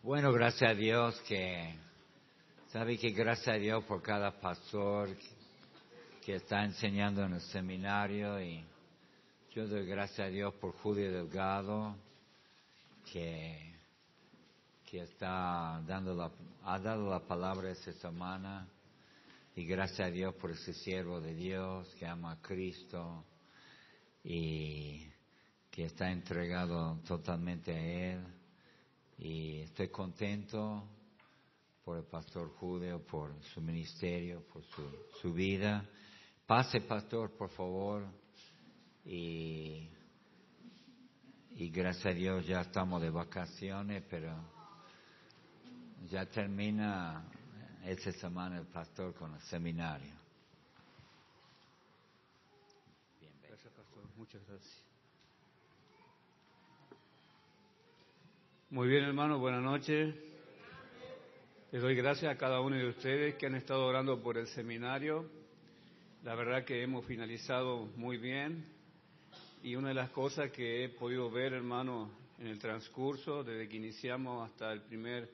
Bueno, gracias a Dios que, sabe que gracias a Dios por cada pastor que está enseñando en el seminario y yo doy gracias a Dios por Julio Delgado que, que está dando la, ha dado la palabra esta semana y gracias a Dios por ese siervo de Dios que ama a Cristo y que está entregado totalmente a Él y estoy contento por el pastor Julio, por su ministerio, por su, su vida. Pase, pastor, por favor. Y, gracias a Dios ya estamos de vacaciones, pero ya termina esta semana el pastor con el seminario. Gracias. Muchas gracias. Muy bien, hermano, buenas noches. Les doy gracias a cada uno de ustedes que han estado orando por el seminario. La verdad que hemos finalizado muy bien y una de las cosas que he podido ver, hermano, en el transcurso, desde que iniciamos hasta el primer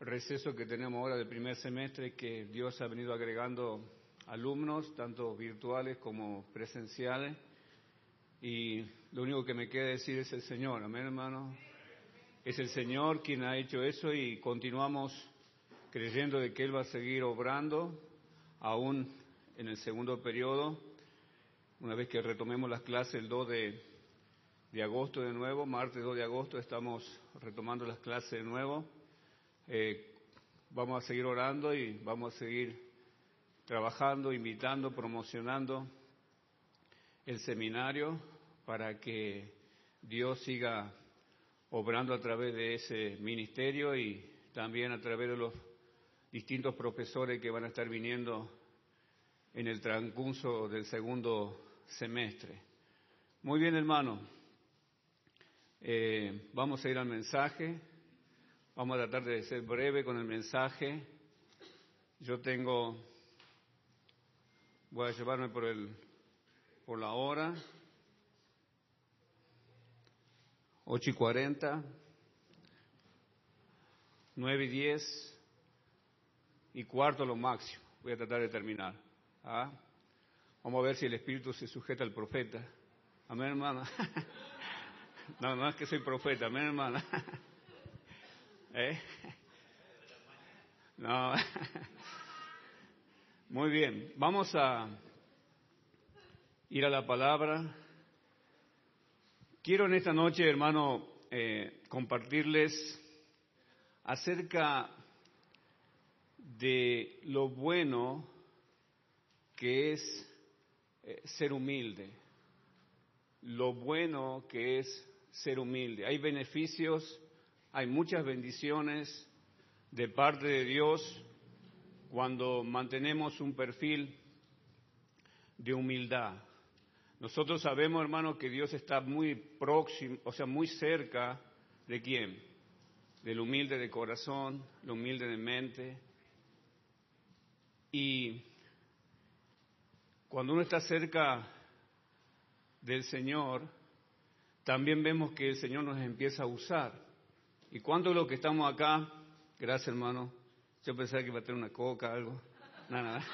receso que tenemos ahora del primer semestre, es que Dios ha venido agregando alumnos, tanto virtuales como presenciales. Y lo único que me queda decir es el Señor, amén, hermano. Es el Señor quien ha hecho eso y continuamos creyendo de que Él va a seguir obrando aún en el segundo periodo, una vez que retomemos las clases el 2 de, agosto de nuevo, martes 2 de agosto estamos retomando las clases de nuevo. Eh, vamos a seguir orando y vamos a seguir trabajando, invitando, promocionando el seminario para que Dios siga obrando a través de ese ministerio y también a través de los distintos profesores que van a estar viniendo en el transcurso del segundo semestre. Muy bien, hermano. Eh, vamos a ir al mensaje. Vamos a tratar de ser breve con el mensaje. Yo tengo, voy a llevarme por el, por la hora. 8 y 40, 9 y 10 y cuarto lo máximo. Voy a tratar de terminar. ¿ah? Vamos a ver si el Espíritu se sujeta al profeta. Amén, hermana. No, no que soy profeta, amén, hermana. ¿Eh? No. Muy bien, vamos a ir a la palabra. Quiero en esta noche, hermano, eh, compartirles acerca de lo bueno que es eh, ser humilde, lo bueno que es ser humilde. Hay beneficios, hay muchas bendiciones de parte de Dios cuando mantenemos un perfil de humildad. Nosotros sabemos, hermano, que Dios está muy próximo, o sea, muy cerca de quién? Del humilde de corazón, el humilde de mente. Y cuando uno está cerca del Señor, también vemos que el Señor nos empieza a usar. ¿Y cuánto de lo que estamos acá? Gracias, hermano. Yo pensaba que iba a tener una coca, algo. Nada, nada.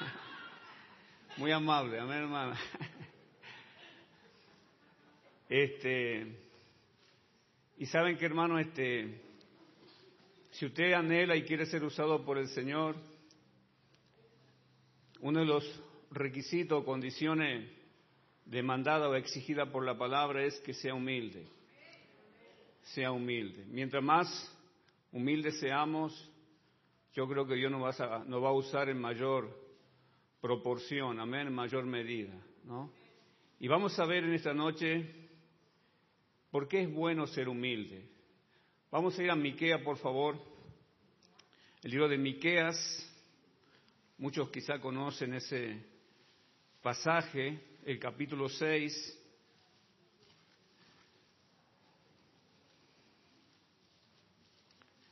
Muy amable, amén, hermano. Este, y saben que hermano, este, si usted anhela y quiere ser usado por el Señor, uno de los requisitos o condiciones demandada o exigida por la palabra es que sea humilde. Sea humilde. Mientras más humildes seamos, yo creo que Dios nos va a, va a usar en mayor proporción, amén, en mayor medida, ¿no? Y vamos a ver en esta noche ¿Por qué es bueno ser humilde? Vamos a ir a Miquea, por favor. El libro de Miqueas, muchos quizá conocen ese pasaje, el capítulo 6.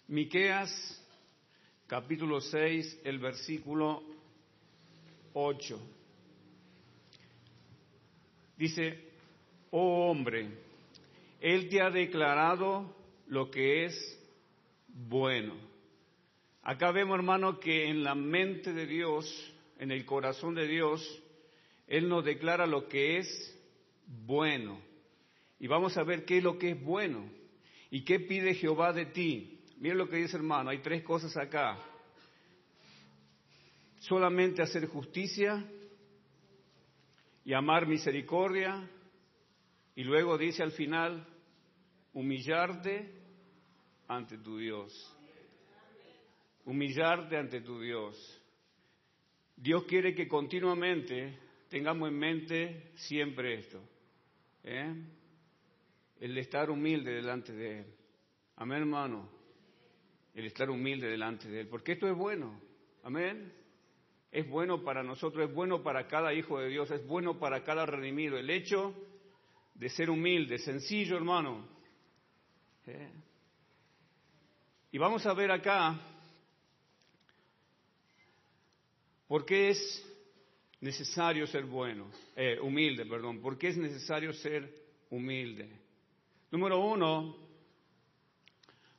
Miqueas, capítulo 6, el versículo 8. Dice, oh hombre, él te ha declarado lo que es bueno. Acá vemos, hermano, que en la mente de Dios, en el corazón de Dios, Él nos declara lo que es bueno. Y vamos a ver qué es lo que es bueno y qué pide Jehová de ti. Miren lo que dice, hermano, hay tres cosas acá. Solamente hacer justicia y amar misericordia. Y luego dice al final, humillarte ante tu Dios. Humillarte ante tu Dios. Dios quiere que continuamente tengamos en mente siempre esto. ¿eh? El estar humilde delante de Él. Amén, hermano. El estar humilde delante de Él. Porque esto es bueno. Amén. Es bueno para nosotros, es bueno para cada hijo de Dios, es bueno para cada redimido. El hecho de ser humilde, sencillo, hermano. ¿eh? Y vamos a ver acá por qué es necesario ser bueno, eh, humilde, perdón, por qué es necesario ser humilde. Número uno,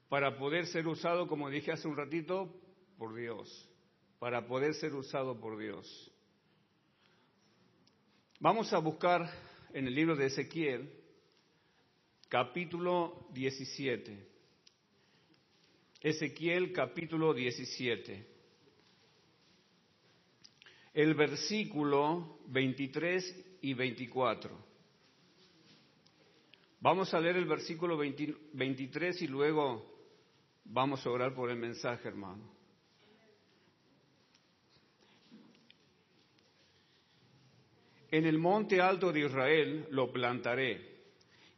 para poder ser usado, como dije hace un ratito, por Dios, para poder ser usado por Dios. Vamos a buscar en el libro de Ezequiel, capítulo 17. Ezequiel capítulo 17. El versículo 23 y 24. Vamos a leer el versículo 23 y luego vamos a orar por el mensaje, hermano. En el monte alto de Israel lo plantaré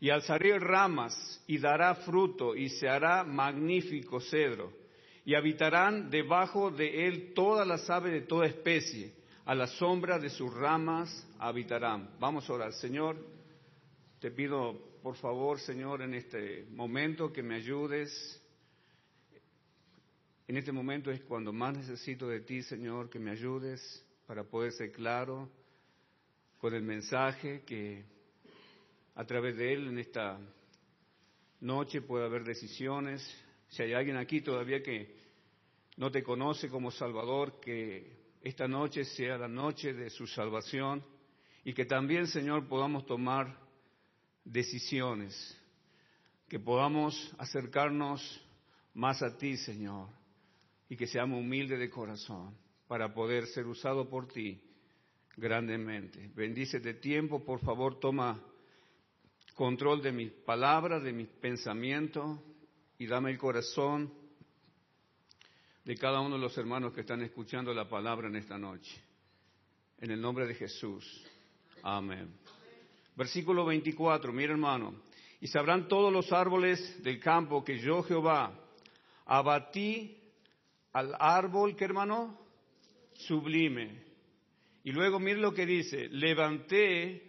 y alzaré ramas y dará fruto y se hará magnífico cedro y habitarán debajo de él todas las aves de toda especie, a la sombra de sus ramas habitarán. Vamos a orar, Señor, te pido por favor, Señor, en este momento que me ayudes. En este momento es cuando más necesito de ti, Señor, que me ayudes para poder ser claro con el mensaje que a través de él en esta noche puede haber decisiones. Si hay alguien aquí todavía que no te conoce como Salvador, que esta noche sea la noche de su salvación y que también, Señor, podamos tomar decisiones, que podamos acercarnos más a ti, Señor, y que seamos humildes de corazón para poder ser usado por ti grandemente. Bendice de tiempo, por favor, toma control de mis palabras, de mis pensamientos y dame el corazón de cada uno de los hermanos que están escuchando la palabra en esta noche. En el nombre de Jesús. Amén. Versículo 24, mira hermano. Y sabrán todos los árboles del campo que yo Jehová abatí al árbol que hermano sublime. Y luego mire lo que dice, levanté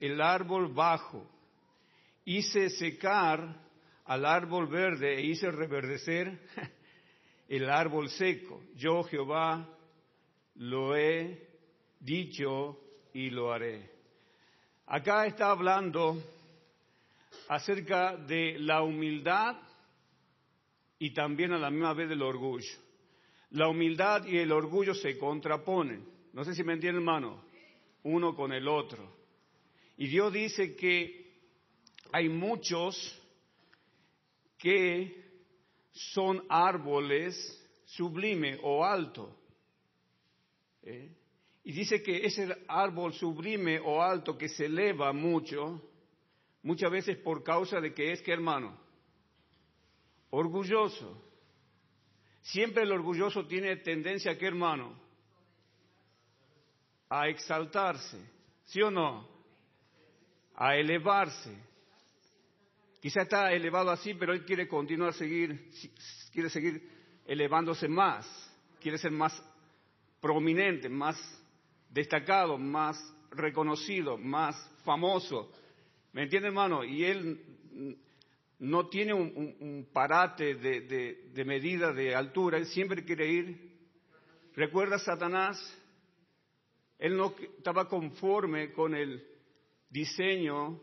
el árbol bajo hice secar al árbol verde e hice reverdecer el árbol seco. Yo Jehová lo he dicho y lo haré. Acá está hablando acerca de la humildad y también a la misma vez del orgullo. La humildad y el orgullo se contraponen. No sé si me entienden, hermano. Uno con el otro. Y Dios dice que hay muchos que son árboles sublime o alto. ¿eh? Y dice que ese árbol sublime o alto que se eleva mucho, muchas veces por causa de que es que hermano, orgulloso. Siempre el orgulloso tiene tendencia a que hermano, a exaltarse, ¿sí o no? A elevarse. Quizá está elevado así, pero él quiere continuar seguir, quiere seguir elevándose más, quiere ser más prominente, más destacado, más reconocido, más famoso. ¿Me entiende, hermano? Y él no tiene un, parate de, de, medida de altura, él siempre quiere ir. ¿Recuerda Satanás? Él no estaba conforme con el diseño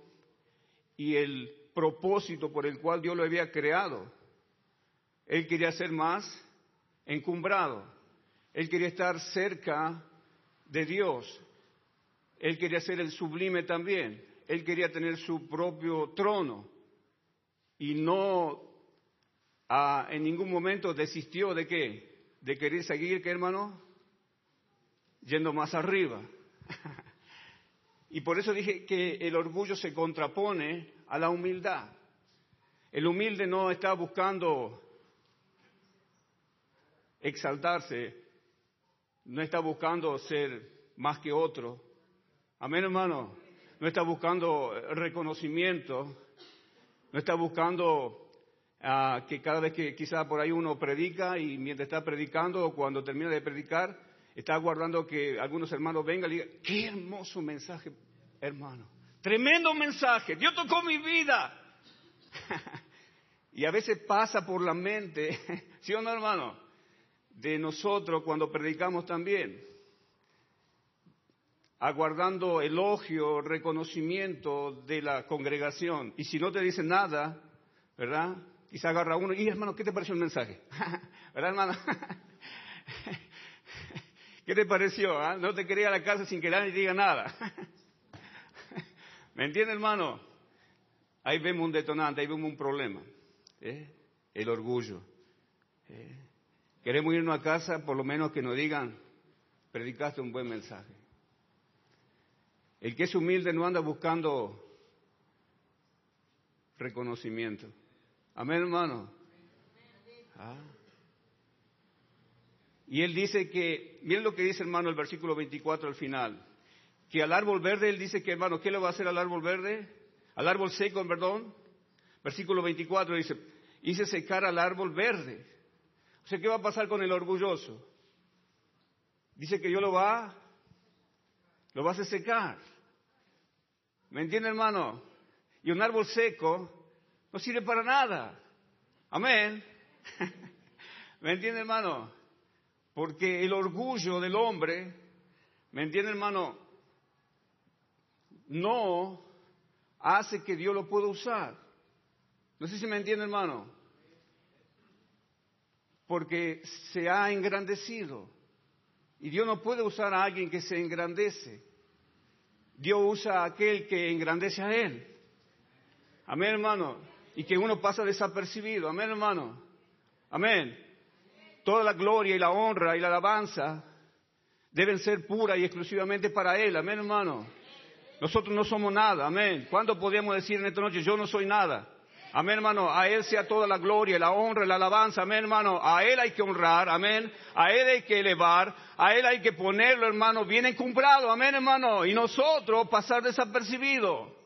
y el propósito por el cual Dios lo había creado. él quería ser más encumbrado, él quería estar cerca de Dios, él quería ser el sublime también, él quería tener su propio trono y no ah, en ningún momento desistió de qué, de querer seguir, ¿qué hermano? Yendo más arriba. y por eso dije que el orgullo se contrapone a la humildad. El humilde no está buscando exaltarse, no está buscando ser más que otro. Amén, hermano. No está buscando reconocimiento, no está buscando Ah, que cada vez que quizá por ahí uno predica y mientras está predicando o cuando termina de predicar, está aguardando que algunos hermanos vengan y digan, qué hermoso mensaje, hermano. Tremendo mensaje, Dios tocó mi vida. y a veces pasa por la mente, ¿sí o no, hermano? De nosotros cuando predicamos también, aguardando elogio, reconocimiento de la congregación. Y si no te dicen nada, ¿verdad? se agarra uno, y hermano, ¿qué te pareció el mensaje? ¿Verdad, hermano? ¿Qué te pareció? Ah? No te quería a la casa sin que nadie diga nada. ¿Me entiende, hermano? Ahí vemos un detonante, ahí vemos un problema. ¿eh? El orgullo. ¿eh? Queremos irnos a casa, por lo menos que nos digan, predicaste un buen mensaje. El que es humilde no anda buscando reconocimiento. Amén, hermano. Ah. Y él dice que, miren lo que dice hermano el versículo 24 al final, que al árbol verde, él dice que hermano, ¿qué le va a hacer al árbol verde? Al árbol seco, perdón. Versículo 24 dice, hice secar al árbol verde. O sea, ¿qué va a pasar con el orgulloso? Dice que yo lo va, lo vas a secar. ¿Me entiende, hermano? Y un árbol seco no sirve para nada. Amén. ¿Me entiende, hermano? Porque el orgullo del hombre, ¿me entiende, hermano? No hace que Dios lo pueda usar. No sé si me entiende, hermano. Porque se ha engrandecido. Y Dios no puede usar a alguien que se engrandece. Dios usa a aquel que engrandece a Él. Amén, hermano y que uno pasa desapercibido. Amén, hermano. Amén. Toda la gloria y la honra y la alabanza deben ser pura y exclusivamente para Él. Amén, hermano. Nosotros no somos nada. Amén. ¿Cuándo podemos decir en esta noche, yo no soy nada? Amén, hermano. A Él sea toda la gloria, la honra, la alabanza. Amén, hermano. A Él hay que honrar. Amén. A Él hay que elevar. A Él hay que ponerlo, hermano, bien encumbrado. Amén, hermano. Y nosotros pasar desapercibido.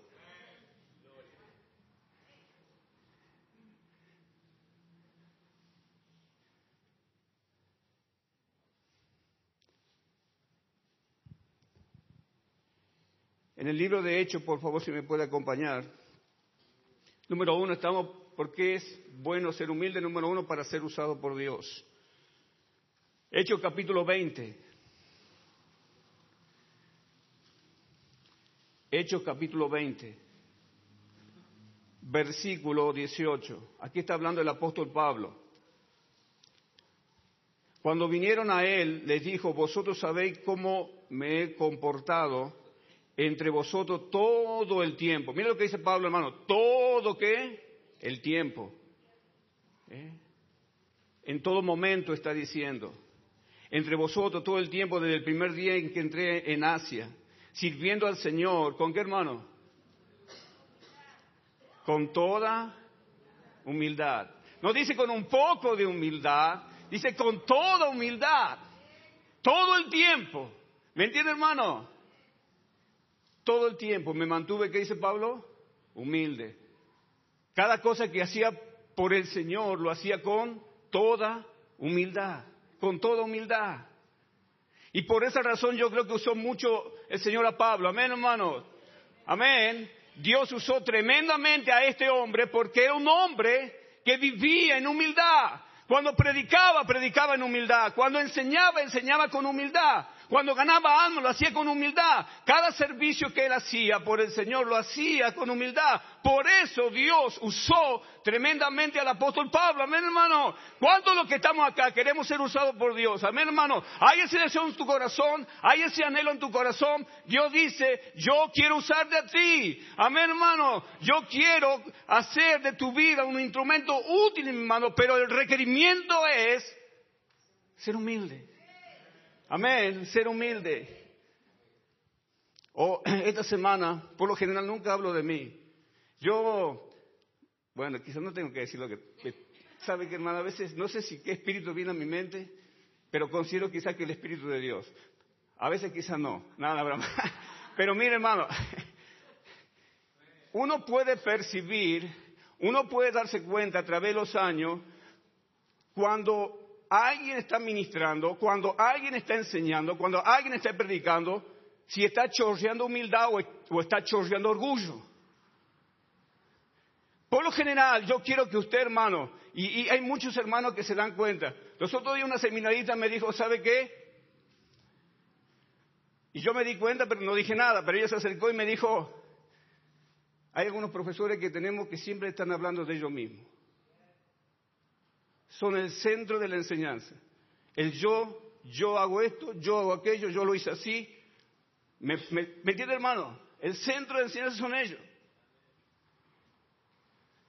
En el libro de Hechos, por favor, si me puede acompañar. Número uno, estamos porque es bueno ser humilde. Número uno, para ser usado por Dios. Hechos capítulo 20. Hechos capítulo 20. Versículo 18. Aquí está hablando el apóstol Pablo. Cuando vinieron a él, les dijo, vosotros sabéis cómo me he comportado entre vosotros todo el tiempo. Mira lo que dice Pablo, hermano, todo qué? El tiempo. ¿Eh? En todo momento está diciendo. Entre vosotros todo el tiempo desde el primer día en que entré en Asia, sirviendo al Señor, ¿con qué hermano? Con toda humildad. No dice con un poco de humildad, dice con toda humildad. Todo el tiempo. ¿Me entiende, hermano? Todo el tiempo me mantuve, ¿qué dice Pablo? Humilde. Cada cosa que hacía por el Señor lo hacía con toda humildad, con toda humildad. Y por esa razón yo creo que usó mucho el Señor a Pablo. Amén, hermano. Amén. Dios usó tremendamente a este hombre porque era un hombre que vivía en humildad. Cuando predicaba, predicaba en humildad. Cuando enseñaba, enseñaba con humildad. Cuando ganaba alma lo hacía con humildad. Cada servicio que él hacía por el Señor lo hacía con humildad. Por eso Dios usó tremendamente al apóstol Pablo. Amén, hermano. ¿Cuántos de los que estamos acá queremos ser usados por Dios? Amén, hermano. Hay ese deseo en tu corazón, hay ese anhelo en tu corazón. Dios dice, yo quiero usarte a ti. Amén, hermano. Yo quiero hacer de tu vida un instrumento útil, hermano, pero el requerimiento es ser humilde. Amén, ser humilde. O esta semana, por lo general nunca hablo de mí. Yo, bueno, quizás no tengo que decir lo que... ¿Sabe que hermano? A veces no sé si qué espíritu viene a mi mente, pero considero quizás que el espíritu de Dios. A veces quizás no, nada, broma. Pero mire hermano, uno puede percibir, uno puede darse cuenta a través de los años cuando alguien está ministrando, cuando alguien está enseñando, cuando alguien está predicando, si está chorreando humildad o, está chorreando orgullo. Por lo general, yo quiero que usted, hermano, y, hay muchos hermanos que se dan cuenta. Los otros días una seminarista me dijo, ¿sabe qué? Y yo me di cuenta, pero no dije nada, pero ella se acercó y me dijo, hay algunos profesores que tenemos que siempre están hablando de ellos mismos son el centro de la enseñanza. El yo, yo hago esto, yo hago aquello, yo lo hice así. ¿Me, entiende, hermano? El centro de la enseñanza son ellos.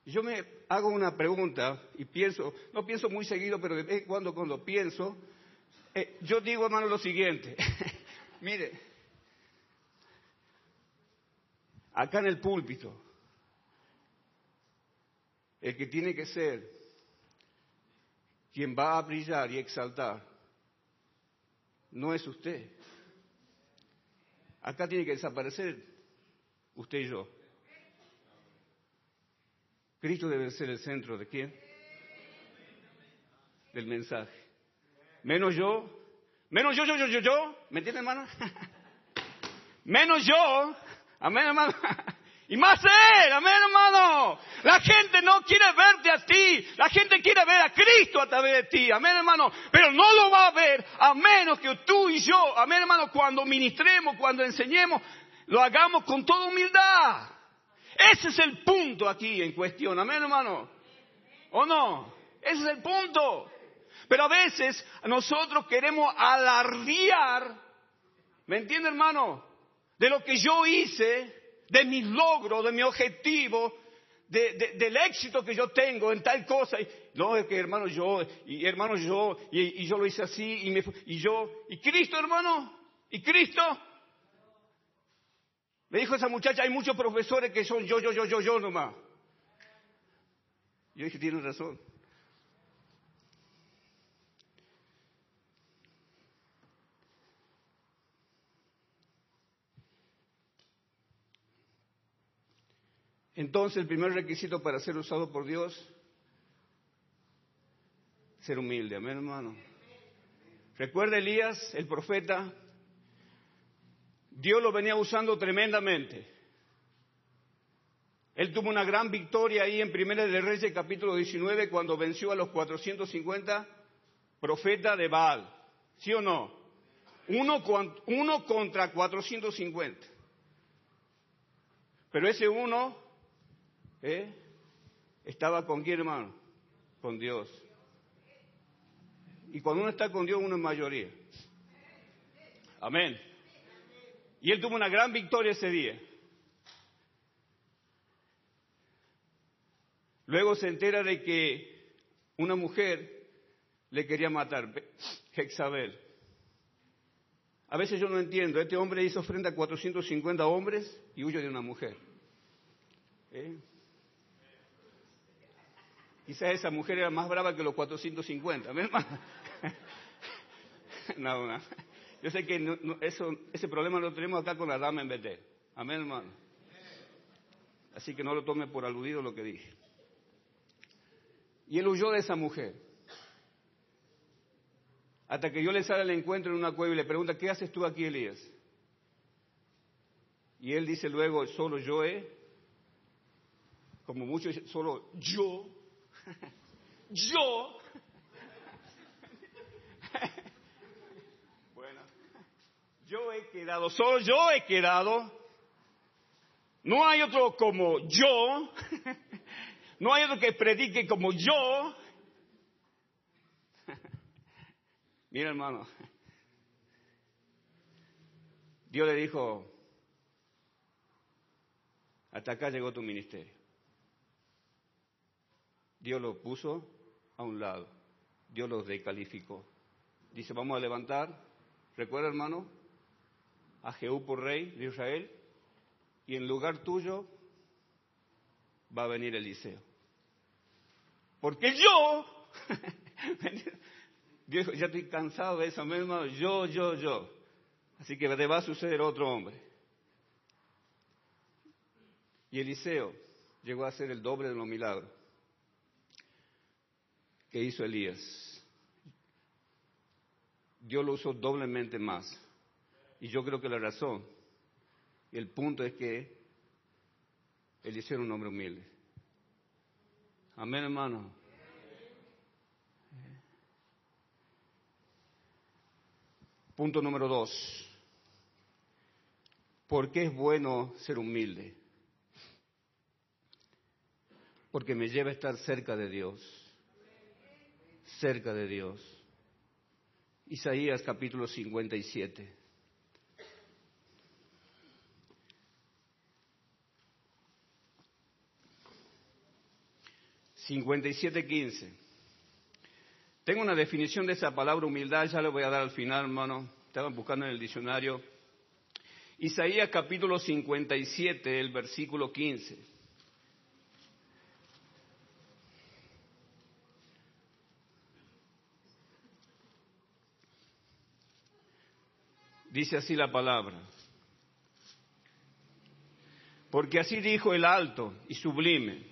Yo me hago una pregunta y pienso, no pienso muy seguido, pero de vez en cuando cuando pienso, eh, yo digo, hermano, lo siguiente. Mire, acá en el púlpito, el que tiene que ser quien va a brillar y exaltar no es usted. Acá tiene que desaparecer usted y yo. Cristo debe ser el centro de quién? Del mensaje. Menos yo, menos yo, yo, yo, yo, yo, ¿me entiende hermano? menos yo, amén hermano. Y más Él, amén hermano. La gente no quiere verte a ti, la gente quiere ver a Cristo a través de ti, amén hermano. Pero no lo va a ver a menos que tú y yo, amén hermano, cuando ministremos, cuando enseñemos, lo hagamos con toda humildad. Ese es el punto aquí en cuestión, amén hermano. ¿O no? Ese es el punto. Pero a veces nosotros queremos alardear, ¿me entiende hermano? De lo que yo hice de mis logros, de mi objetivo, del éxito que yo tengo en tal cosa. no, es que hermano yo, y hermano yo, y, yo lo hice así, y, y yo, y Cristo hermano, y Cristo. Me dijo esa muchacha, hay muchos profesores que son yo, yo, yo, yo, yo nomás. Yo dije, tiene razón. Entonces el primer requisito para ser usado por Dios, ser humilde, amén hermano. Recuerda Elías, el profeta, Dios lo venía usando tremendamente. Él tuvo una gran victoria ahí en Primera de Reyes capítulo 19 cuando venció a los 450 profetas de Baal. ¿Sí o no? Uno, uno contra 450. Pero ese uno ¿Eh? Estaba con quién, hermano? Con Dios. Y cuando uno está con Dios, uno es mayoría. Amén. Y él tuvo una gran victoria ese día. Luego se entera de que una mujer le quería matar, Jezabel. A veces yo no entiendo, este hombre hizo frente a 450 hombres y huye de una mujer. ¿Eh? Quizás esa mujer era más brava que los 450. no, no. Yo sé que ese problema lo tenemos acá con la dama en Betel. Amén, hermano. Así que no lo tome por aludido lo que dije. Y él huyó de esa mujer. Hasta que yo le sale al encuentro en una cueva y le pregunta, ¿qué haces tú aquí, Elías? Y él dice luego, solo yo he, como muchos, solo yo Yo. bueno. Yo he quedado, solo yo he quedado. No hay otro como yo. No hay otro que predique como yo. Mira, hermano. Dios le dijo, hasta acá llegó tu ministerio. Dios lo puso a un lado. Dios lo descalificó. Dice, vamos a levantar, recuerda hermano, a Jehú por rey de Israel, y en lugar tuyo va a venir Eliseo. Porque yo, Dios, ya estoy cansado de eso, hermano, yo, yo, yo. Así que te va a suceder otro hombre. Y Eliseo llegó a ser el doble de los milagros que hizo Elías. Dios lo usó doblemente más. Y yo creo que la razón, el punto es que Eliseo era un hombre humilde. Amén, hermano. Punto número dos. ¿Por qué es bueno ser humilde? Porque me lleva a estar cerca de Dios. Cerca de Dios. Isaías capítulo 57. Cincuenta y siete quince. Tengo una definición de esa palabra humildad, ya la voy a dar al final, hermano. Estaban buscando en el diccionario. Isaías capítulo 57, el versículo 15. Dice así la palabra. Porque así dijo el alto y sublime,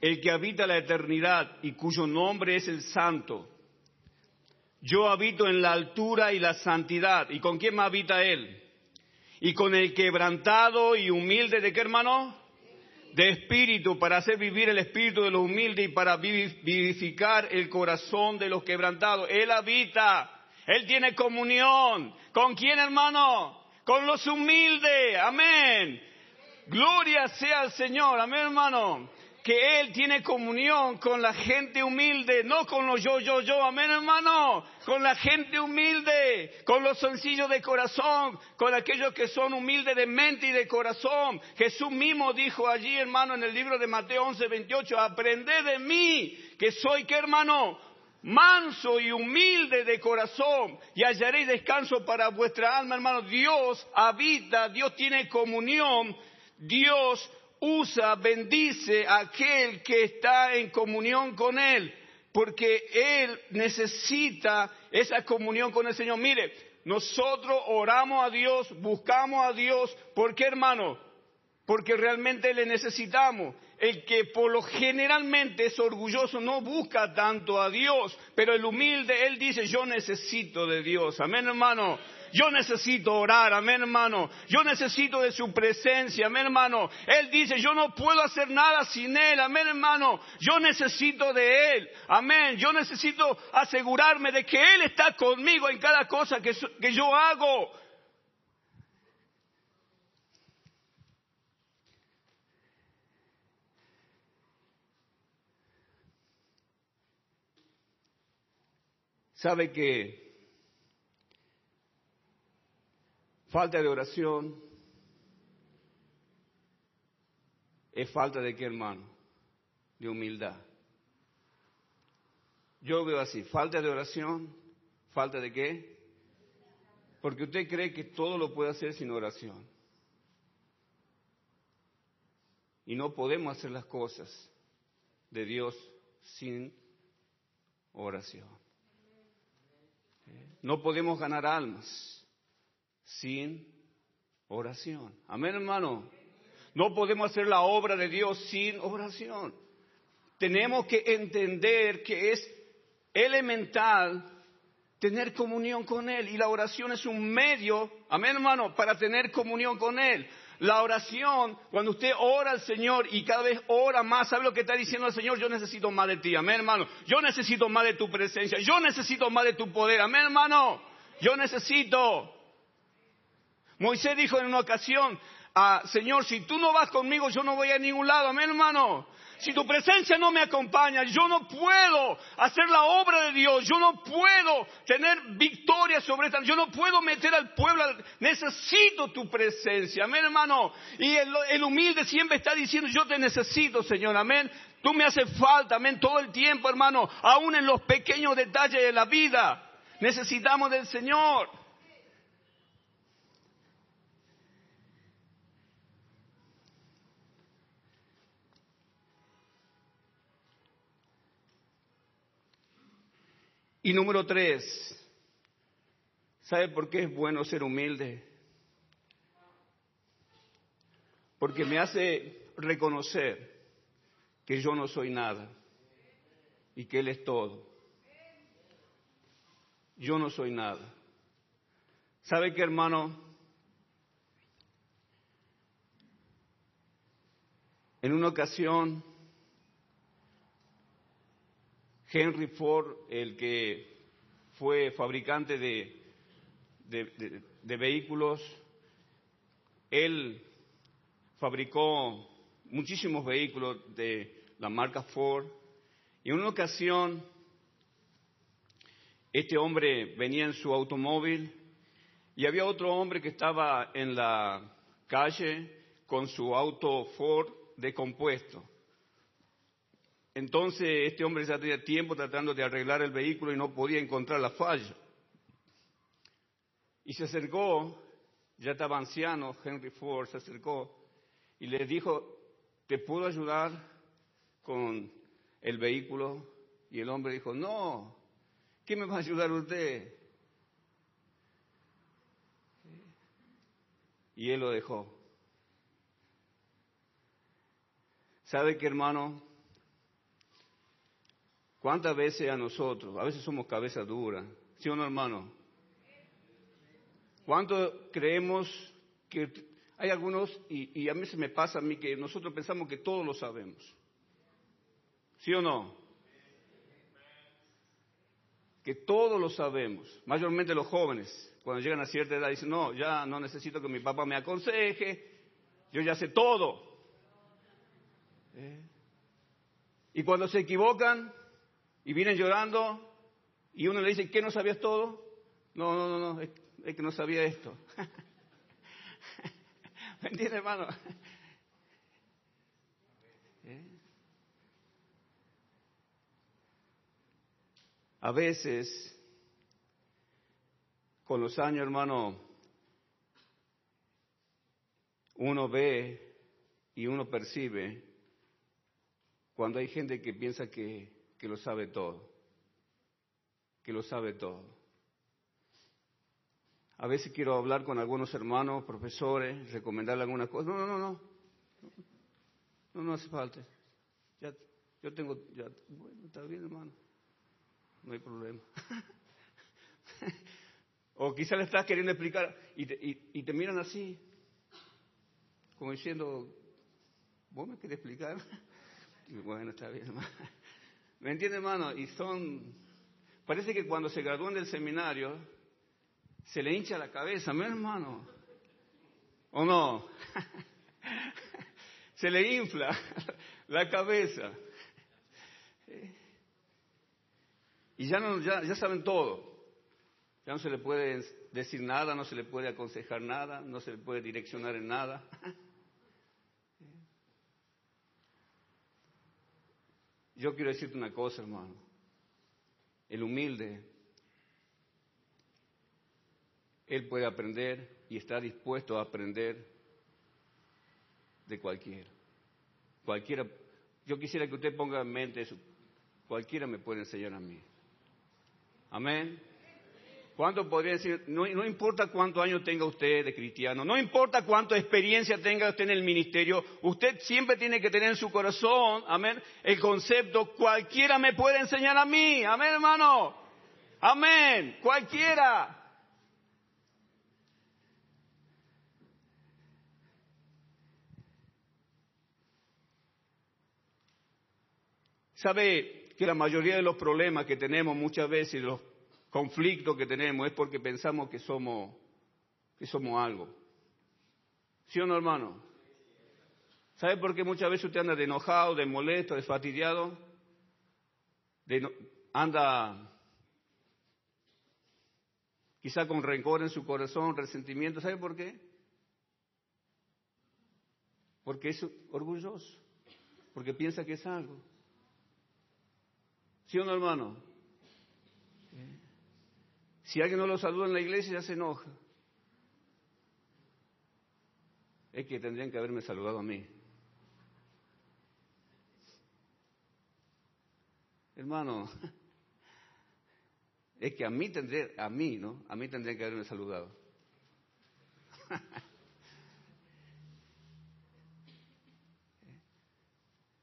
el que habita la eternidad y cuyo nombre es el santo yo habito en la altura y la santidad. ¿Y con quién me habita Él? Y con el quebrantado y humilde, ¿de qué hermano? De espíritu, para hacer vivir el espíritu de los humildes y para vivificar el corazón de los quebrantados. Él habita, Él tiene comunión. ¿Con quién, hermano? Con los humildes. Amén. Gloria sea al Señor. Amén, hermano que Él tiene comunión con la gente humilde, no con los yo, yo, yo, amén hermano, con la gente humilde, con los sencillos de corazón, con aquellos que son humildes de mente y de corazón. Jesús mismo dijo allí, hermano, en el libro de Mateo 11, 28, aprended de mí, que soy, ¿qué hermano? Manso y humilde de corazón, y hallaréis descanso para vuestra alma, hermano. Dios habita, Dios tiene comunión, Dios usa, bendice a aquel que está en comunión con Él, porque Él necesita esa comunión con el Señor. Mire, nosotros oramos a Dios, buscamos a Dios, ¿por qué hermano? Porque realmente le necesitamos. El que por lo generalmente es orgulloso no busca tanto a Dios, pero el humilde, él dice, yo necesito de Dios. Amén, hermano. Yo necesito orar, amén hermano. Yo necesito de su presencia, amén hermano. Él dice, yo no puedo hacer nada sin Él, amén hermano. Yo necesito de Él, amén. Yo necesito asegurarme de que Él está conmigo en cada cosa que, que yo hago. ¿Sabe que Falta de oración es falta de qué, hermano? De humildad. Yo veo así, falta de oración, falta de qué? Porque usted cree que todo lo puede hacer sin oración. Y no podemos hacer las cosas de Dios sin oración. No podemos ganar almas sin oración. Amén, hermano. No podemos hacer la obra de Dios sin oración. Tenemos que entender que es elemental tener comunión con Él y la oración es un medio, amén hermano, para tener comunión con Él. La oración, cuando usted ora al Señor y cada vez ora más, ¿sabe lo que está diciendo el Señor? Yo necesito más de ti, amén hermano. Yo necesito más de tu presencia, yo necesito más de tu poder, amén hermano. yo necesito. Moisés dijo en una ocasión, ah, Señor, si tú no vas conmigo, yo no voy a ningún lado. Amén, hermano. Si tu presencia no me acompaña, yo no puedo hacer la obra de Dios, yo no puedo tener victoria sobre esta, yo no puedo meter al pueblo, necesito tu presencia, amén hermano. Y el, el humilde siempre está diciendo, yo te necesito, Señor, amén. Tú me haces falta, amén, todo el tiempo, hermano, aún en los pequeños detalles de la vida. Necesitamos del Señor. Y número tres, ¿sabe por qué es bueno ser humilde? Porque me hace reconocer que yo no soy nada y que Él es todo. Yo no soy nada. ¿Sabe qué, hermano? En una ocasión Henry Ford, el que fue fabricante de, vehículos, él fabricó muchísimos vehículos de la marca Ford. Y en una ocasión, este hombre venía en su automóvil y había otro hombre que estaba en la calle con su auto Ford decompuesto. Entonces este hombre ya tenía tiempo tratando de arreglar el vehículo y no podía encontrar la falla. Y se acercó, ya estaba anciano, Henry Ford se acercó y le dijo, ¿te puedo ayudar con el vehículo? Y el hombre dijo, no, ¿qué me va a ayudar usted? Y él lo dejó. ¿Sabe qué, hermano? ¿Cuántas veces a nosotros? A veces somos cabeza dura, ¿sí o no, hermano? ¿Cuánto creemos que hay algunos, y, a mí se me pasa a mí, que nosotros pensamos que todos lo sabemos? ¿Sí o no? Que todos lo sabemos, mayormente los jóvenes, cuando llegan a cierta edad dicen, no, ya no necesito que mi papá me aconseje, yo ya sé todo. ¿Eh? Y cuando se equivocan, y vienen llorando y uno le dice, ¿qué no sabías todo? No, no, no, no, es, que no sabía esto. ¿Me entiendes, hermano? ¿Eh? A veces, con los años, hermano, uno ve y uno percibe cuando hay gente que piensa que que lo sabe todo, que lo sabe todo. A veces quiero hablar con algunos hermanos, profesores, recomendarle alguna cosa. No, no, no, no. No, hace falta. Ya, yo tengo, ya, bueno, está bien, hermano. No hay problema. o quizá le estás queriendo explicar y te, miran así, como diciendo, ¿vos me querés explicar? Bueno, está bien, hermano. ¿Me entiende, hermano? Y son, parece que cuando se gradúan del seminario, se le hincha la cabeza, ¿me hermano? ¿O no? se le infla la cabeza. Y ya, no, ya, ya saben todo. Ya no se le puede decir nada, no se le puede aconsejar nada, no se le puede direccionar en nada. Yo quiero decirte una cosa, hermano. El humilde, él puede aprender y está dispuesto a aprender de cualquiera. Cualquiera. Yo quisiera que usted ponga en mente eso. Cualquiera me puede enseñar a mí. Amén. ¿Cuánto podría decir? No, importa cuántos años tenga usted de cristiano, no importa cuánta experiencia tenga usted en el ministerio, usted siempre tiene que tener en su corazón, amén, el concepto, cualquiera me puede enseñar a mí, amén hermano, amén, cualquiera. ¿Sabe que la mayoría de los problemas que tenemos muchas veces, los conflictos que tenemos es porque pensamos que somos, que somos algo. ¿Sí o no, hermano? ¿Sabe por qué muchas veces usted anda de enojado, de molesto, de fastidiado? anda quizá con rencor en su corazón, resentimiento. ¿Sabe por qué? Porque es orgulloso, porque piensa que es algo. ¿Sí o no, hermano? Si alguien no lo saluda en la iglesia, ya se enoja. Es que tendrían que haberme saludado a mí. Hermano, es que a mí tendría, a mí, ¿no? A mí tendrían que haberme saludado.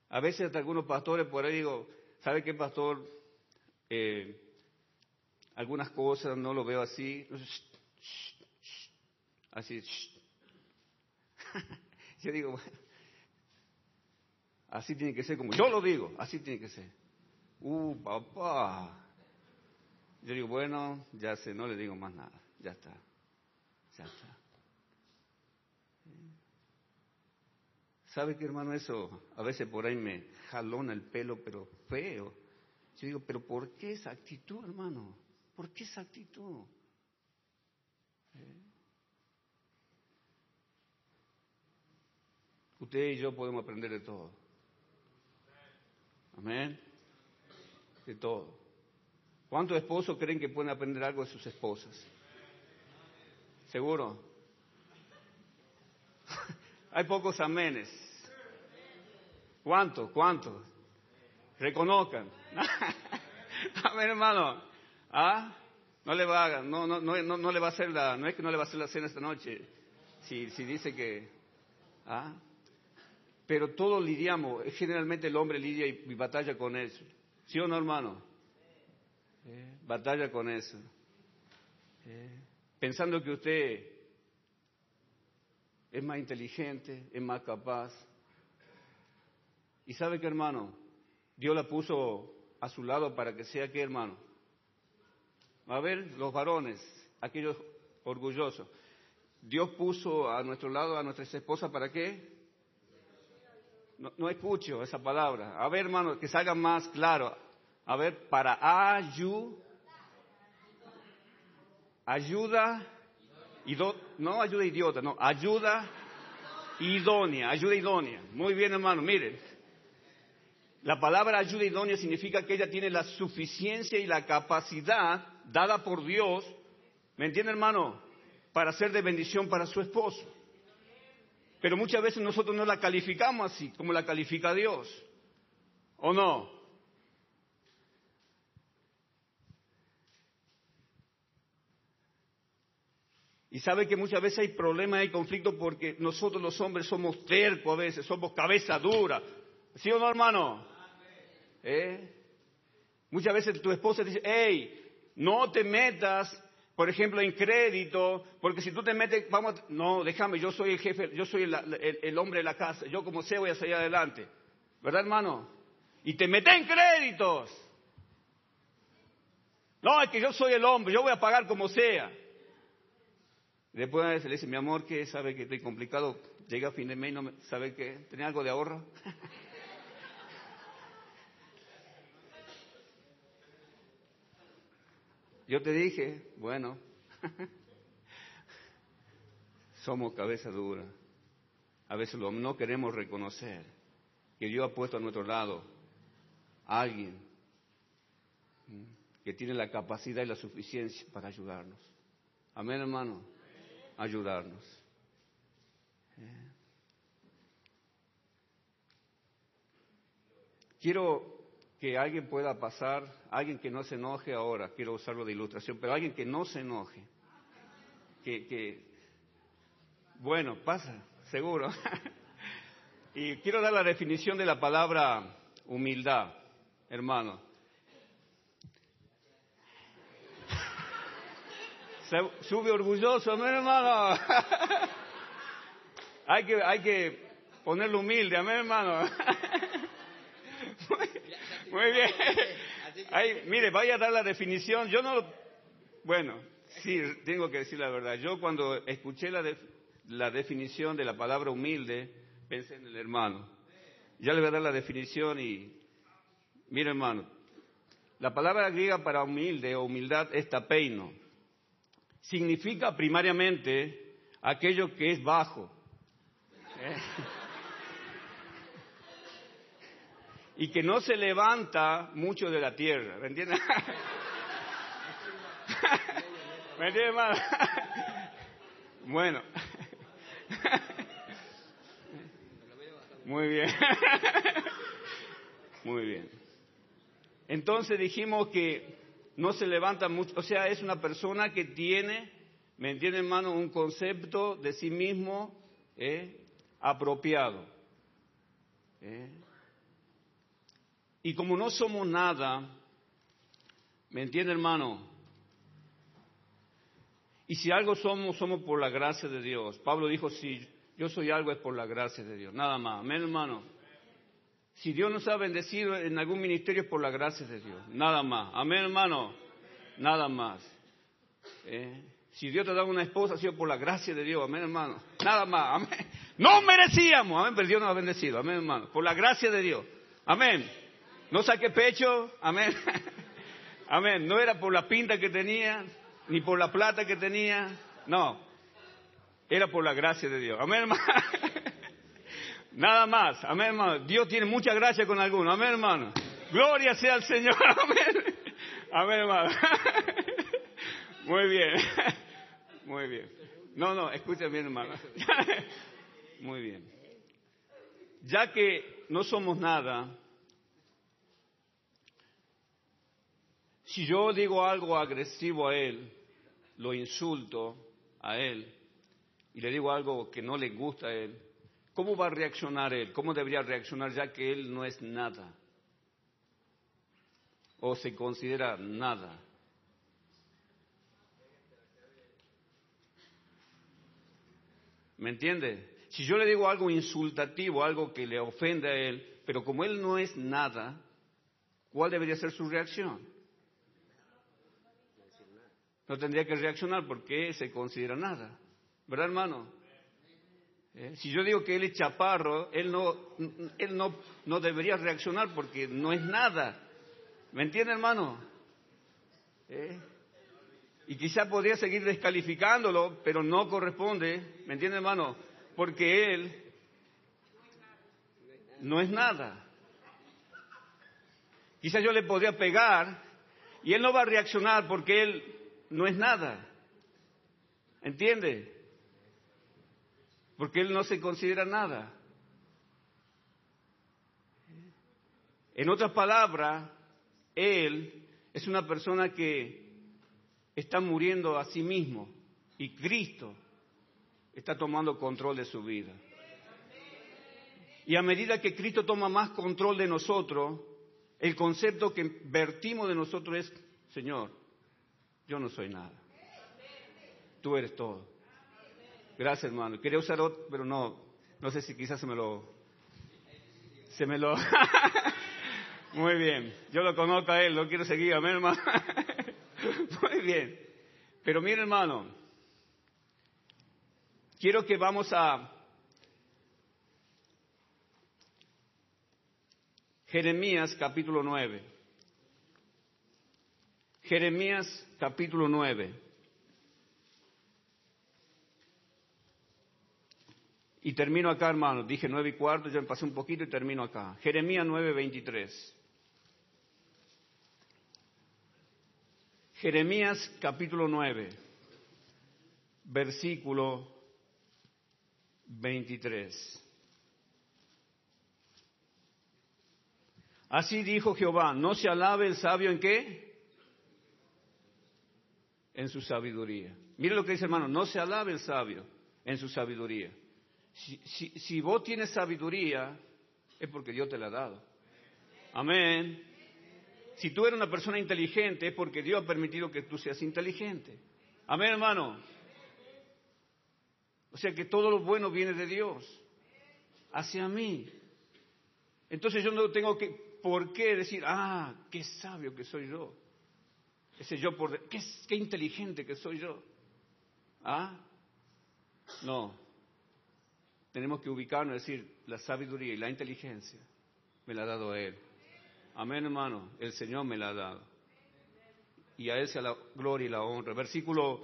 A veces hasta algunos pastores por ahí digo, ¿sabe qué pastor? Eh, algunas cosas no lo veo así. Así. Yo digo, así tiene que ser como yo lo digo, así tiene que ser. Uh, papá. Yo digo, bueno, ya sé, no le digo más nada, ya está, ya está. ¿Sabe qué, hermano? Eso a veces por ahí me jalona el pelo, pero feo. Yo digo, pero ¿por qué esa actitud, hermano? ¿Por qué esa actitud? ¿Eh? Usted y yo podemos aprender de todo. Amén. De todo. ¿Cuántos esposos creen que pueden aprender algo de sus esposas? ¿Seguro? Hay pocos amenes. ¿Cuántos? ¿Cuántos? Reconozcan. Amén, hermano. ¿Ah? No le va a, no, no, no, no, le va a hacer la, no es que no le va a hacer la cena esta noche. Si, si dice que, ¿ah? Pero todos lidiamos, generalmente el hombre lidia y, batalla con eso. ¿Sí o no, hermano? Batalla con eso. Pensando que usted es más inteligente, es más capaz, y sabe que hermano, Dios la puso a su lado para que sea que hermano. A ver, los varones, aquellos orgullosos. Dios puso a nuestro lado a nuestras esposas para qué? No, escucho esa palabra. A ver, hermano, que salga más claro. A ver, para ayudar. Ayuda. no ayuda idiota, no, ayuda idónea, ayuda idónea. Muy bien, hermano, miren. La palabra ayuda idónea significa que ella tiene la suficiencia y la capacidad dada por Dios, ¿me entiende hermano? Para ser de bendición para su esposo. Pero muchas veces nosotros no la calificamos así, como la califica Dios. ¿O no? Y sabe que muchas veces hay problemas, hay conflictos porque nosotros los hombres somos tercos a veces, somos cabeza dura. ¿Sí o no, hermano? ¿Eh? Muchas veces tu esposa dice, hey, no te metas, por ejemplo, en crédito, porque si tú te metes, vamos, no, déjame, yo soy el jefe, yo soy el, hombre de la casa, yo como sé voy a salir adelante. ¿Verdad, hermano? Y te metes en créditos. No, es que yo soy el hombre, yo voy a pagar como sea. Después le dice, mi amor, que sabe que estoy complicado, llega a fin de mes y no sabe que tenía algo de ahorro. Yo te dije, bueno, somos cabeza dura. A veces no queremos reconocer que Dios ha puesto a nuestro lado a alguien que tiene la capacidad y la suficiencia para ayudarnos. Amén, hermano. Ayudarnos. Quiero que alguien pueda pasar, alguien que no se enoje ahora, quiero usarlo de ilustración, pero alguien que no se enoje, que, que bueno, pasa, seguro. y quiero dar la definición de la palabra humildad, hermano. Sube orgulloso, ¿no, hermano? hay, que, hay que ponerlo humilde, amén, hermano. Muy bien. mire, vaya a dar la definición. Yo no, Bueno, sí, tengo que decir la verdad. Yo cuando escuché la, la definición de la palabra humilde, pensé en el hermano. Ya le voy a dar la definición y, mira hermano, la palabra griega para humilde o humildad es tapeino. Significa primariamente aquello que es bajo. y que no se levanta mucho de la tierra, ¿me entiendes? ¿Me entiendes, hermano? Bueno. Muy bien. Muy bien. Entonces dijimos que no se levanta mucho, o sea, es una persona que tiene, ¿me entiende hermano? Un concepto de sí mismo ¿eh? apropiado. ¿eh? Y como no somos nada, ¿me entiende hermano? Y si algo somos, somos por la gracia de Dios. Pablo dijo, si yo soy algo es por la gracia de Dios, nada más. Amén, hermano. Si Dios nos ha bendecido en algún ministerio es por la gracia de Dios, nada más. Amén, hermano. Nada más. ¿Eh? Si Dios te da una esposa, ha sido por la gracia de Dios, amén, hermano. Nada más, amén. No merecíamos, amén, pero Dios nos ha bendecido, amén, hermano. Por la gracia de Dios, amén. No saqué pecho, amén. Amén. No era por la pinta que tenía, ni por la plata que tenía, no, era por la gracia de Dios. Amén, hermano. Nada más, amén, hermano. Dios tiene mucha gracia con algunos, amén, hermano. Gloria sea al Señor, amén. Amén, hermano. Muy bien, muy bien. No, no, escucha bien, hermano. Muy bien. Ya que no somos nada, si yo digo algo agresivo a Él, lo insulto a él y le digo algo que no le gusta a él, ¿cómo va a reaccionar él? ¿Cómo debería reaccionar ya que él no es nada? ¿O se considera nada? ¿Me entiende? Si yo le digo algo insultativo, algo que le ofende a él, pero como él no es nada, ¿cuál debería ser su reacción? No tendría que reaccionar porque se considera nada. ¿Verdad, hermano? ¿Eh? Si yo digo que él es chaparro, él no, él no, no debería reaccionar porque no es nada. ¿Me entiende, hermano? ¿Eh? Y quizá podría seguir descalificándolo, pero no corresponde. ¿Me entiende, hermano? Porque él no es nada. Quizá yo le podría pegar y él no va a reaccionar porque él no es nada. ¿Entiende? Porque él no se considera nada. En otras palabras, él es una persona que está muriendo a sí mismo y Cristo está tomando control de su vida. Y a medida que Cristo toma más control de nosotros, el concepto que vertimos de nosotros es, Señor, yo no soy nada. Tú eres todo. Gracias, hermano. Quería usar otro, pero no, no sé si quizás se me lo, se me lo. Muy bien. Yo lo conozco a él, lo quiero seguir, amén, hermano. Muy bien. Pero mire, hermano, quiero que vamos a Jeremías capítulo 9. Jeremías capítulo 9. Y termino acá, hermano. Dije nueve y cuarto, ya me pasé un poquito y termino acá. Jeremías 9, 23. Jeremías capítulo 9, versículo 23. Así dijo Jehová, no se alabe el sabio en qué? En su sabiduría. Mire lo que dice hermano, no se alabe el sabio en su sabiduría. Si, vos tienes sabiduría, es porque Dios te la ha dado. Amén. Si tú eres una persona inteligente, es porque Dios ha permitido que tú seas inteligente. Amén, hermano. O sea que todo lo bueno viene de Dios hacia mí. Entonces yo no tengo que, por qué decir, ah, qué sabio que soy yo. Ese yo por... ¿Qué, qué inteligente que soy yo. ¿Ah? No. Tenemos que ubicarnos y decir, la sabiduría y la inteligencia me la ha dado Él. Amén, hermano. El Señor me la ha dado. Y a Él sea la gloria y la honra. Versículo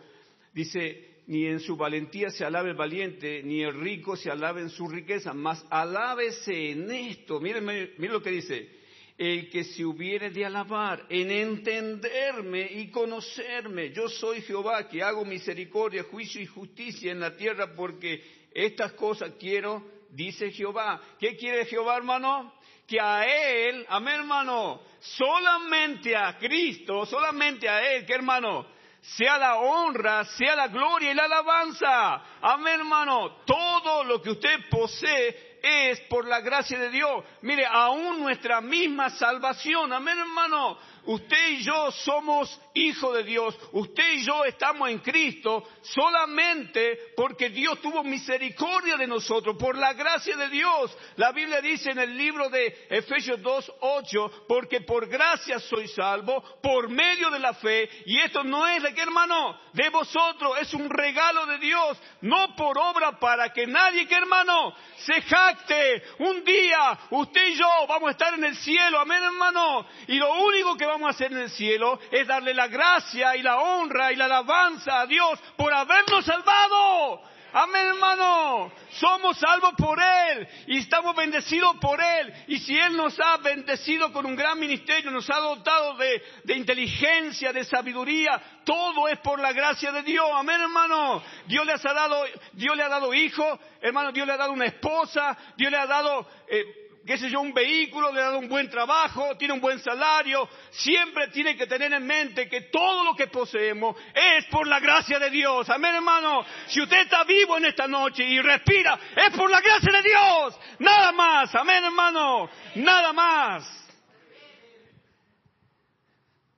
dice, ni en su valentía se alabe el valiente, ni el rico se alabe en su riqueza, mas alábese en esto. Miren, miren lo que dice el que se hubiere de alabar, en entenderme y conocerme. Yo soy Jehová que hago misericordia, juicio y justicia en la tierra porque estas cosas quiero, dice Jehová. ¿Qué quiere Jehová, hermano? Que a Él, amén, hermano, solamente a Cristo, solamente a Él, que hermano, sea la honra, sea la gloria y la alabanza. Amén, hermano. Todo lo que usted posee es por la gracia de Dios. Mire, aún nuestra misma salvación, amén hermano, usted y yo somos hijos de Dios, usted y yo estamos en Cristo solamente porque Dios tuvo misericordia de nosotros, por la gracia de Dios. La Biblia dice en el libro de Efesios 2.8, porque por gracia soy salvo, por medio de la fe, y esto no es de qué hermano, de vosotros, es un regalo de Dios, no por obra para que nadie, que hermano, se jacte. Un día usted y yo vamos a estar en el cielo, amén hermano, y lo único que vamos a hacer en el cielo es darle la gracia y la honra y la alabanza a Dios por habernos salvado. Amén, hermano. Somos salvos por Él y estamos bendecidos por Él. Y si Él nos ha bendecido con un gran ministerio, nos ha dotado de, inteligencia, de sabiduría, todo es por la gracia de Dios. Amén, hermano. Dios le ha dado, Dios hijo, hermano, Dios le ha dado una esposa, Dios le ha dado eh, qué sé yo, un vehículo, le ha dado un buen trabajo, tiene un buen salario, siempre tiene que tener en mente que todo lo que poseemos es por la gracia de Dios. Amén, hermano. Si usted está vivo en esta noche y respira, es por la gracia de Dios. Nada más. Amén, hermano. Nada más.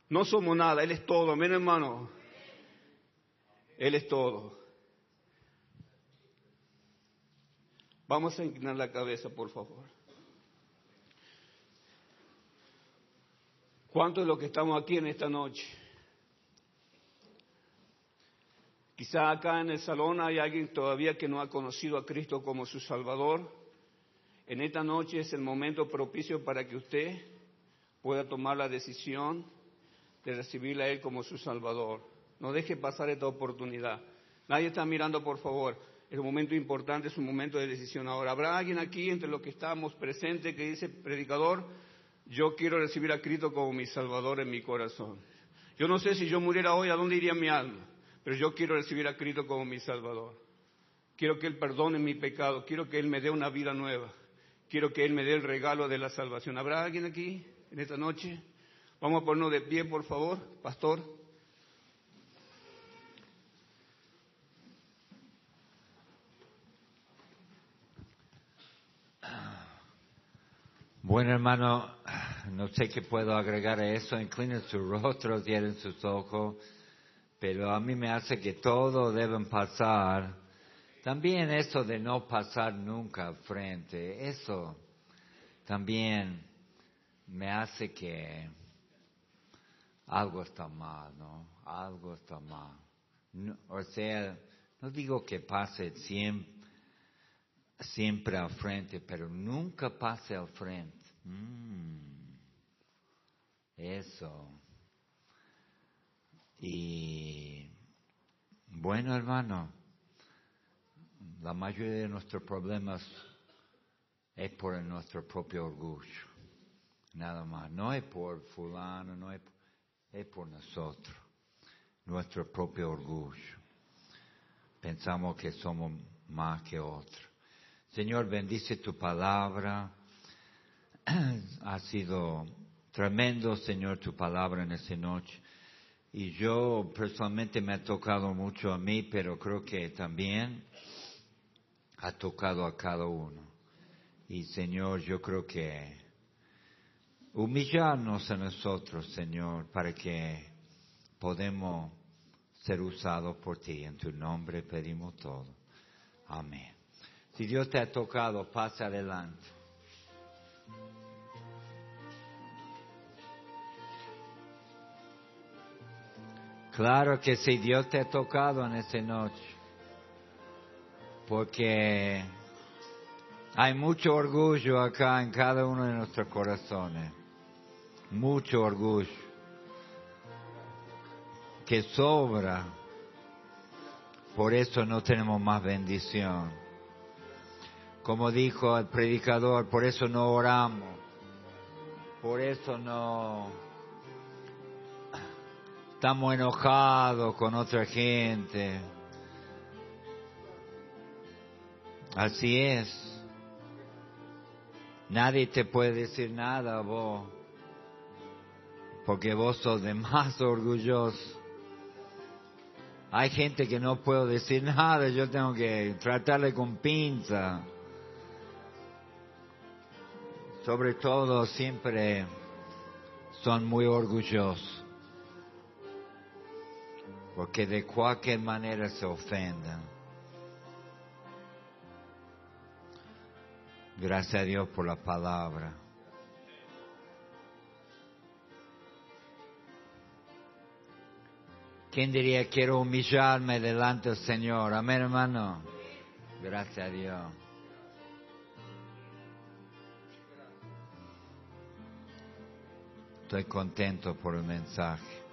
No somos nada, Él es todo. Amén, hermano. Él es todo. Vamos a inclinar la cabeza, por favor. ¿Cuántos de los que estamos aquí en esta noche? Quizá acá en el salón hay alguien todavía que no ha conocido a Cristo como su Salvador. En esta noche es el momento propicio para que usted pueda tomar la decisión de recibirle a Él como su Salvador. No deje pasar esta oportunidad. Nadie está mirando, por favor. Es un momento importante, es un momento de decisión ahora. ¿Habrá alguien aquí entre los que estamos presentes que dice, predicador, yo quiero recibir a Cristo como mi Salvador en mi corazón. Yo no sé si yo muriera hoy, ¿a dónde iría mi alma? Pero yo quiero recibir a Cristo como mi Salvador. Quiero que Él perdone mi pecado. Quiero que Él me dé una vida nueva. Quiero que Él me dé el regalo de la salvación. ¿Habrá alguien aquí en esta noche? Vamos a ponernos de pie, por favor, pastor. Bueno, hermano, no sé qué puedo agregar a eso. Inclinen su rostro, cierren sus ojos, pero a mí me hace que todo deben pasar. También eso de no pasar nunca frente, eso también me hace que algo está mal, ¿no? Algo está mal. o sea, no digo que pase siempre siempre al frente, pero nunca pase al frente. Mm. eso. Y bueno, hermano, la mayoría de nuestros problemas es por nuestro propio orgullo. Nada más. No es por fulano, no es, es por nosotros. Nuestro propio orgullo. Pensamos que somos más que otros. Señor, bendice tu palabra. Ha sido tremendo, Señor, tu palabra en esta noche. Y yo personalmente me ha tocado mucho a mí, pero creo que también ha tocado a cada uno. Y Señor, yo creo que humillarnos a nosotros, Señor, para que podamos ser usados por ti. En tu nombre pedimos todo. Amén. Si Dios te ha tocado, pasa adelante. Claro que si Dios te ha tocado en esta noche, porque hay mucho orgullo acá en cada uno de nuestros corazones, mucho orgullo, que sobra, por eso no tenemos más bendición. Como dijo el predicador, por eso no oramos, por eso no estamos enojados con otra gente. Así es. Nadie te puede decir nada vos, porque vos sos de más orgulloso. Hay gente que no puedo decir nada, yo tengo que tratarle con pinza. Sobre todo siempre son muy orgullosos porque de cualquier manera se ofendan. Gracias a Dios por la palabra. ¿Quién diría quiero humillarme delante del Señor? Amén, hermano. Gracias a Dios. Estoy contento por el mensaje.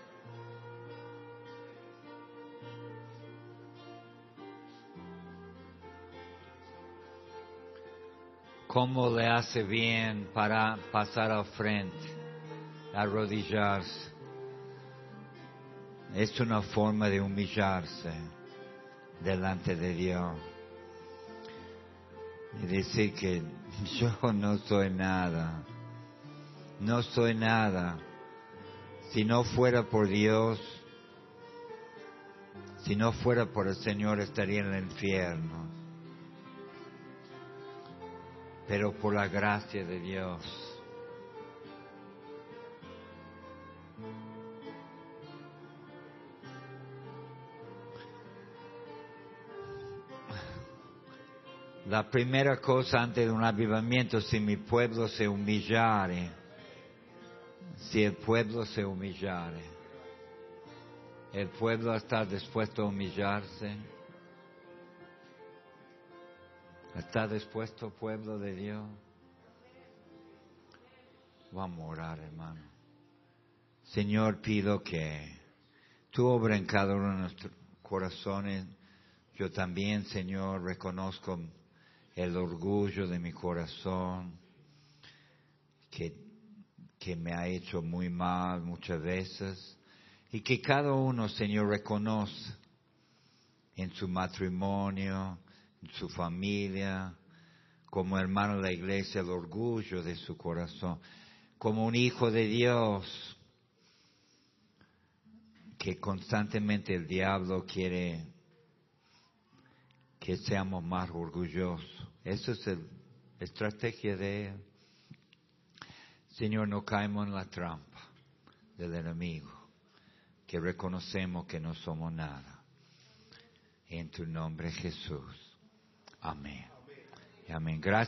cómo le hace bien para pasar al frente, arrodillarse. Es una forma de humillarse delante de Dios y decir que yo no soy nada, no soy nada. Si no fuera por Dios, si no fuera por el Señor estaría en el infierno pero por la gracia de Dios. La primera cosa antes de un avivamiento, si mi pueblo se humillare, si el pueblo se humillare, el pueblo está dispuesto a humillarse. ¿Está dispuesto, pueblo de Dios? Vamos a orar, hermano. Señor, pido que tú obra en cada uno de nuestros corazones. Yo también, Señor, reconozco el orgullo de mi corazón que, que me ha hecho muy mal muchas veces y que cada uno, Señor, reconoce en su matrimonio, su familia, como hermano de la iglesia, el orgullo de su corazón, como un hijo de Dios, que constantemente el diablo quiere que seamos más orgullosos. Esa es la estrategia de él. Señor, no caemos en la trampa del enemigo, que reconocemos que no somos nada. En tu nombre, Jesús. Amén. Amén. Gracias.